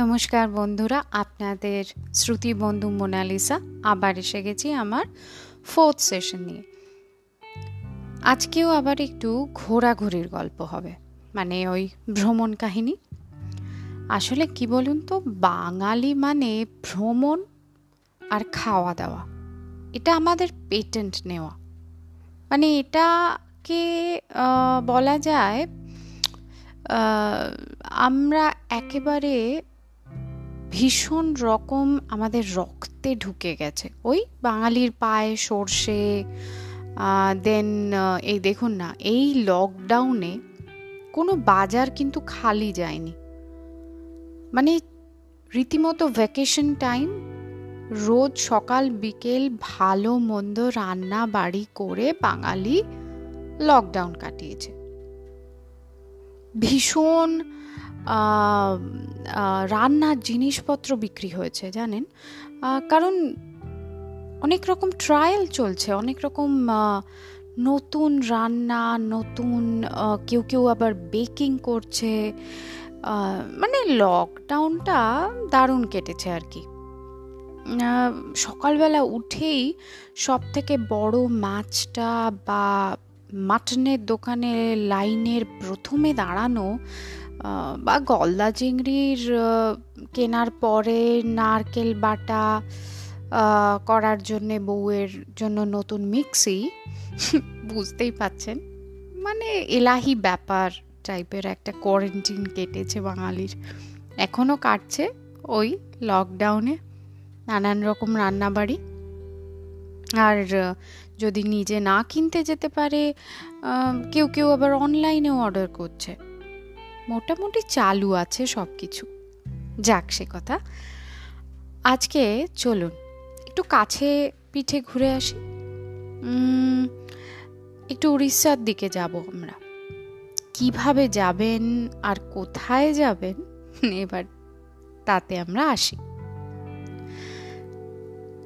নমস্কার বন্ধুরা, আপনাদের শ্রুতি বন্ধু মোনালিসা আবার এসে গেছি আমার ফোর্থ সেশন নিয়ে। আজকেও আবার একটু ঘোরাঘুরির গল্প হবে মানে ওই ভ্রমণ কাহিনী। আসলে কি বলুন তো, বাঙালি মানে ভ্রমণ আর খাওয়া দাওয়া, এটা আমাদের পেটেন্ট নেওয়া। মানে এটাকে বলা যায় আমরা একেবারে ভীষণ রকম আমাদের রক্তে ঢুকে গেছে। ওই বাঙালির পায়ে সর্ষে দেন এই দেখুন না, এই লকডাউনে কোনো বাজার কিন্তু খালি যায়নি। মানে রীতিমতো ভ্যাকেশন টাইম রোজ সকাল, বিকেল ভালো, মন্দ রান্না বাড়ি করে বাঙালি লকডাউন কাটিয়েছে। ভীষণ রান্নার জিনিসপত্র বিক্রি হয়েছে, জানেন? কারণ অনেক রকম ট্রায়াল চলছে, অনেক রকম নতুন রান্না, নতুন কেউ কেউ আবার বেকিং করছে। মানে লকডাউনটা দারুণ কেটেছে আর কি। সকালবেলা উঠেই সব থেকে বড় মাছটা বা মাটনের দোকানে লাইনের প্রথমে দাঁড়ানো বা গলদা চিংড়ির কেনার পরে নারকেল বাটা করার জন্যে বউয়ের জন্য নতুন মিক্সি, বুঝতেই পাচ্ছেন? মানে এলাহি ব্যাপার টাইপের একটা কোয়ারেন্টিন কেটেছে বাঙালির। এখনও কাটছে ওই লকডাউনে নানান রকম রান্নাবাড়ি। আর যদি নিজে না কিনতে যেতে পারে কেউ কেউ আবার অনলাইনেও অর্ডার করছে। মোটামুটি চালু আছে সব কিছু যাক সে কথা। আজকে চলুন, একটু কাছে পিঠে ঘুরে আসি। একটু উড়িষ্যার দিকে যাব আমরা। কীভাবে যাবেন আর কোথায় যাবেন, এবার তাতে আমরা আসি।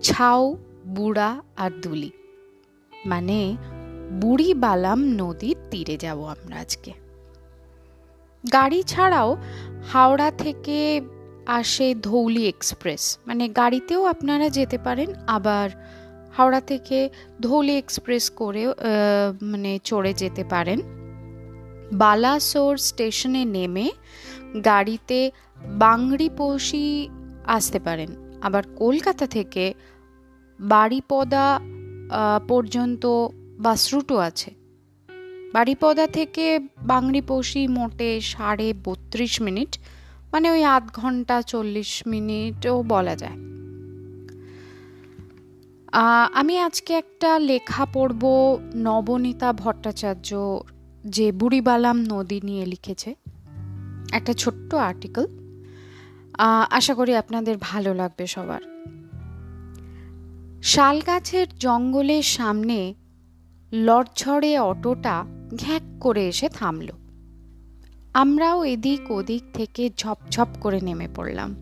ছাউ, বুড়া আর দুলি। মানে বুড়ি বালাম নদীর তীরে যাব আমরা আজকে। গাড়ি ছাড়াও হাওড়া থেকে আসে ধৌলি এক্সপ্রেস। মানে গাড়িতেও আপনারা যেতে পারেন, আবার হাওড়া থেকে ধৌলি এক্সপ্রেস করে মানে চড়ে যেতে পারেন। বালাসোর স্টেশনে নেমে গাড়িতে বাংড়িপোষি আসতে পারেন। আবার কলকাতা থেকে বাড়িপদা পর্যন্ত বাস রুটও আছে। বাড়িপদা থেকে বাংড়িপোষি মোটে সাড়ে বত্রিশ মিনিট মানে ওই আধ ঘণ্টা চল্লিশ মিনিটও বলা যায়। আমি আজকে একটা লেখা পড়ব নবনীতা ভট্টাচার্য যে বুড়িবালাম নদী নিয়ে লিখেছে। একটা ছোট্ট আর্টিকেল। আশা করি আপনাদের ভালো লাগবে সবার। শাল গাছের জঙ্গলের সামনে লড়ঝড়ে অটোটা ঘ্যাক করে এসে থামল। আমরাও এদিক ওদিক থেকে ঝপঝপ করে নেমে পড়লাম।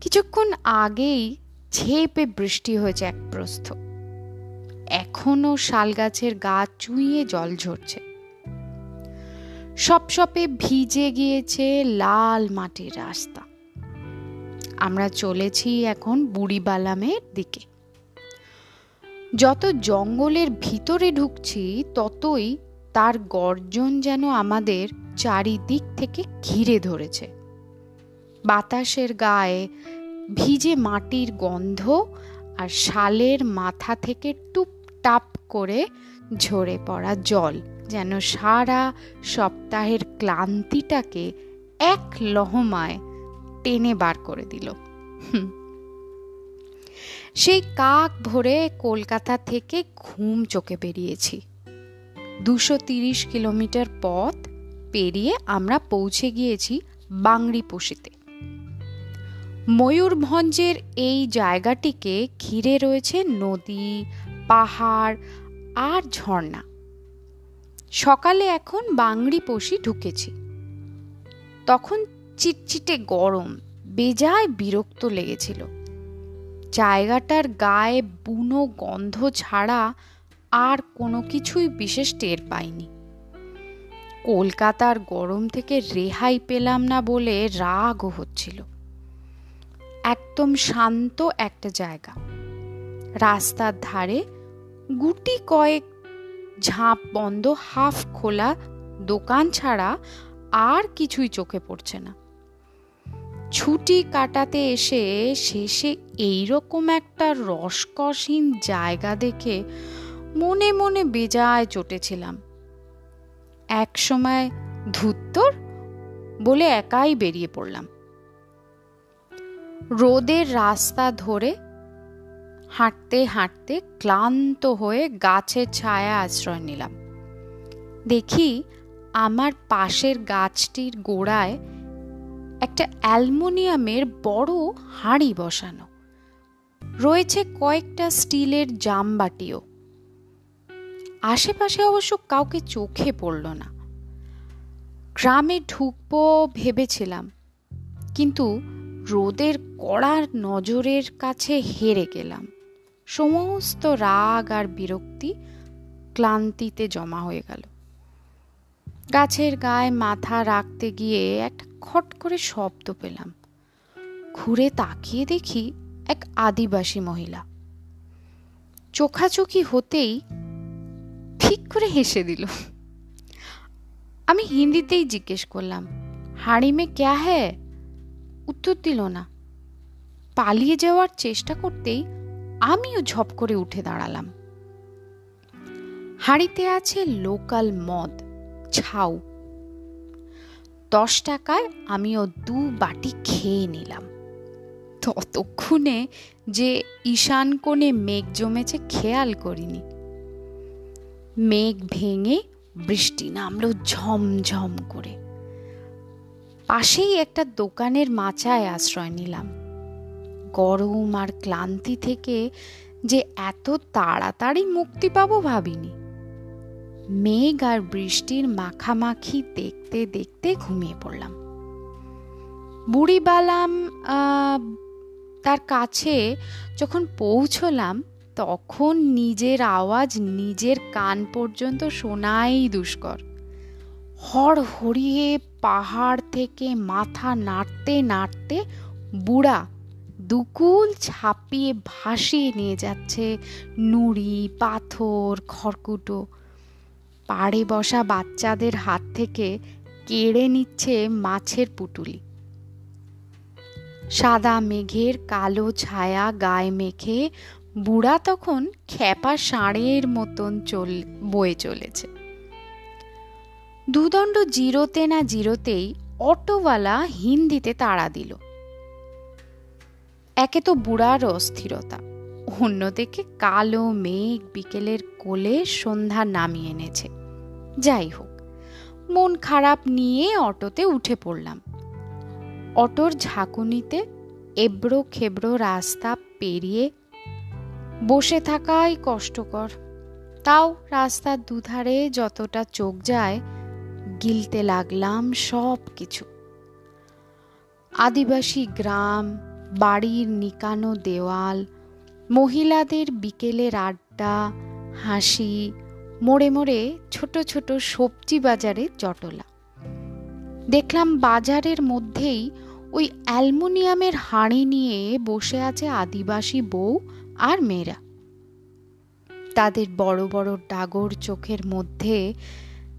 কিছুক্ষণ আগেই ঝেপে বৃষ্টি হয়েছে এক প্রস্থ। এখনও শাল গাছের গা চুইয়ে জল ঝরছে। সপ সপে ভিজে গিয়েছে লাল মাটির রাস্তা। আমরা চলেছি এখন বুড়িবালামের দিকে। যত জঙ্গলের ভিতরে ঢুকছি, ততই তার গর্জন যেন আমাদের চারিদিক থেকে ঘিরে ধরেছে। বাতাসের গায়ে ভিজে মাটির গন্ধ আর শালের মাথা থেকে টুপটাপ করে ঝরে পড়া জল যেন সারা সপ্তাহের ক্লান্তিটাকে এক লহমায় টেনে বার করে দিল। সেই কাক ভরে কলকাতা থেকে ঘুম চোখে বেরিয়েছি। দুশো তিরিশ কিলোমিটার পথ পেরিয়ে আমরা পৌঁছে গিয়েছি বাংড়িপোষিতে ময়ূরভঞ্জের এই জায়গাটিকে ঘিরে রয়েছে নদী, পাহাড় আর ঝর্ণা। সকালে এখন বাংড়িপোষি ঢুকেছি। তখন চিটচিটে গরম, বেজায় বিরক্ত লেগেছিল। জায়গাটার গায়ে বুনো গন্ধ ছাড়া আর কোনো কিছুই বিশেষ টের পাইনি। কলকাতার গরম থেকে রেহাই পেলাম না বলে রাগও হচ্ছিল। একদম শান্ত একটা জায়গা। রাস্তার ধারে গুটি কয়েক ঝাঁপ বন্ধ, হাফ খোলা দোকান ছাড়া আর কিছুই চোখে পড়ছে না। ছুটি কাটাতে এসে শেষে এইরকম একটা রসকসহীন জায়গা দেখে মনে মনে বেজায় চটেছিলাম। এক সময় ধুত্তর বলে একাই বেরিয়ে পড়লাম। রোদের রাস্তা ধরে হাঁটতে হাঁটতে ক্লান্ত হয়ে গাছের ছায়া আশ্রয় নিলাম। দেখি আমার পাশের গাছটির গোড়ায় একটা অ্যালমোনিয়ামের বড় হাঁড়ি বসানো। রয়েছে কয়েকটা স্টিলের জামবাটিও। আশেপাশে অবশ্য কাউকে চোখে পড়ল না। গ্রামে ঢুকবো ভেবেছিলাম, কিন্তু রোদের কড়ার নজরের কাছে হেরে গেলাম। সমস্ত রাগ আর বিরক্তি ক্লান্তিতে জমা হয়ে গেল। গাছের গায়ে মাথা রাখতে গিয়ে একটা খট করে শব্দ পেলাম। ঘুরে তাকিয়ে দেখি এক আদিবাসী মহিলা। চোখাচোখি হতেই ঠিক করে হেসে দিল। আমি হিন্দিতেই জিজ্ঞেস করলাম, হাড়ি মে ক্যা হ্যাঁ উত্তর দিল না। পালিয়ে যাওয়ার চেষ্টা করতেই আমিও ঝপ করে উঠে দাঁড়ালাম। হাঁড়িতে আছে লোকাল মদ। ছাউ। দশ টাকায় আমিও দু বাটি খেয়ে নিলাম। ততক্ষণে যে ঈশান কোণে মেঘ জমেছে খেয়াল করিনি। মেঘ ভেঙে বৃষ্টি নামলো ঝমঝম করে। পাশেই একটা দোকানের মাচায় আশ্রয় নিলাম। গরম আর ক্লান্তি থেকে যে এত তাড়াতাড়ি মুক্তি পাবো ভাবিনি। মেঘ আর বৃষ্টির মাখামাখি দেখতে দেখতে ঘুমিয়ে পড়লাম। বুড়ি বালাম তার কাছে যখন পৌঁছলাম, তখন নিজের আওয়াজ নিজের কান পর্যন্ত শোনাই দুষ্কর। হড় হড়িয়ে পাহাড় থেকে মাথা নাড়তে নাড়তে বুড়া দুকুল ছাপিয়ে ভাসিয়ে নিয়ে যাচ্ছে নুড়ি, পাথর, খড়কুটো। পাড়ে বসা বাচ্চাদের হাত থেকে কেড়ে নিচ্ছে মাছের পুটুলি। সাদা মেঘের কালো ছায়া গায়ে মেখে বুড়া তখন খ্যাপা ষাঁড়ের মতন চল, বয়ে চলেছে। দুদণ্ড জিরোতে না জিরোতেই অটোওয়ালা হিন্দিতে তাড়া দিল। একে তো বুড়ার অস্থিরতা। অন্যদিকে কালো মেঘ বিকেলের কোলে সন্ধ্যা নামিয়ে এনেছে। যাই হোক, মন খারাপ নিয়ে অটোতে উঠে পড়লাম। অটোর ঝাঁকুনিতে এবড়ো খেবড়ো রাস্তা পেরিয়ে বসে থাকাই কষ্টকর। তাও রাস্তার দুধারে যতটা চোখ যায়, গিলতে লাগলাম সব কিছু আদিবাসী গ্রাম, বাড়ির নিকানো দেওয়াল মহিলাদের বিকেলের আড্ডা, হাসি, মোড়ে মোড়ে ছোট ছোট সবজি বাজারে জটলা। দেখলাম বাজারের মধ্যেই ওই অ্যালমোনিয়ামের হাঁড়ি নিয়ে বসে আছে আদিবাসী বউ আর মেয়েরা। তাদের বড় বড় ডাগর চোখের মধ্যে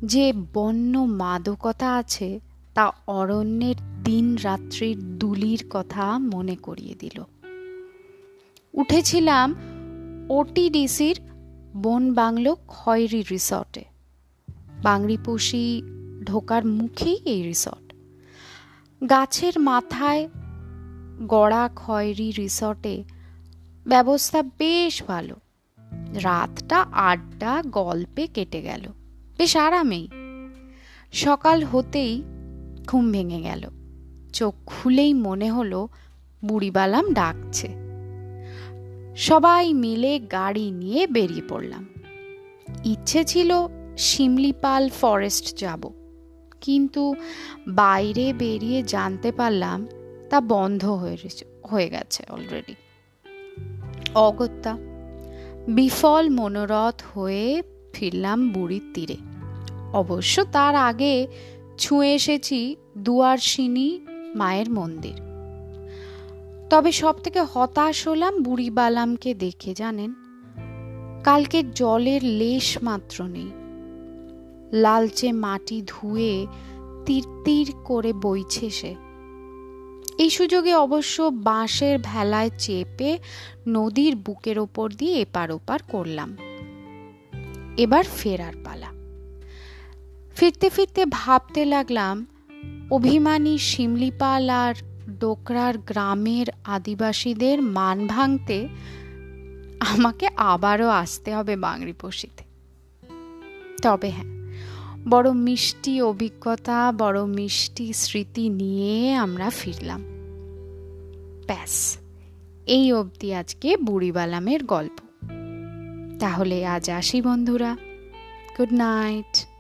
যে বন্য মাদকতা আছে, তা অরণ্যের দিন রাত্রির দুলির কথা মনে করিয়ে দিল। উঠেছিলাম ওটিডিসির বন বাংলো খয়রি রিসর্টে। বাংরিপোষি ঢোকার মুখেই এই রিসর্ট। গাছের মাথায় গড়া খয়রি রিসর্টে ব্যবস্থা বেশ ভালো। রাতটা আড্ডা, গল্পে কেটে গেল। বেশ আরামেই। সকাল হতেই ঘুম ভেঙে গেল। চোখ খুলেই মনে হলো, বুড়িবালাম ডাকছে। সবাই মিলে গাড়ি নিয়ে বেরিয়ে পড়লাম। ইচ্ছে ছিল শিমলিপাল ফরেস্ট যাব, কিন্তু বাইরে বেরিয়ে জানতে পারলাম তা বন্ধ হয়ে হয়ে গেছে অলরেডি অগত্যা বিফল মনোরথ হয়ে ফিরলাম বুড়ির তীরে। অবশ্য তার আগে ছুঁয়ে এসেছি দুয়ারসিনী মায়ের মন্দির। তবে সব থেকে হতাশ হলাম বুড়ি বালামকে দেখে, জানেন? কালকে জলের লেশ মাত্র নেই। লালচে মাটি ধুয়ে তীর তীর করে বইছে সে। এই সুযোগে অবশ্য বাঁশের ভেলায় চেপে নদীর বুকের ওপর দিয়ে এপার ওপার করলাম। এবার ফেরার পালা। ফিরতে ফিরতে ভাবতে লাগলাম, অভিমানী শিমলিপাল আর ডোকরার গ্রামের আদিবাসীদের মান ভাঙতে আমাকে আবারও আসতে হবে বাংরিপোষিতে। তবে হ্যাঁ বড় মিষ্টি অভিজ্ঞতা, বড় মিষ্টি স্মৃতি নিয়ে আমরা ফিরলাম। ব্যাস, এই অবধি আজকে বুড়িবালামের গল্প। তাহলে আজ আসি বন্ধুরা। Good night.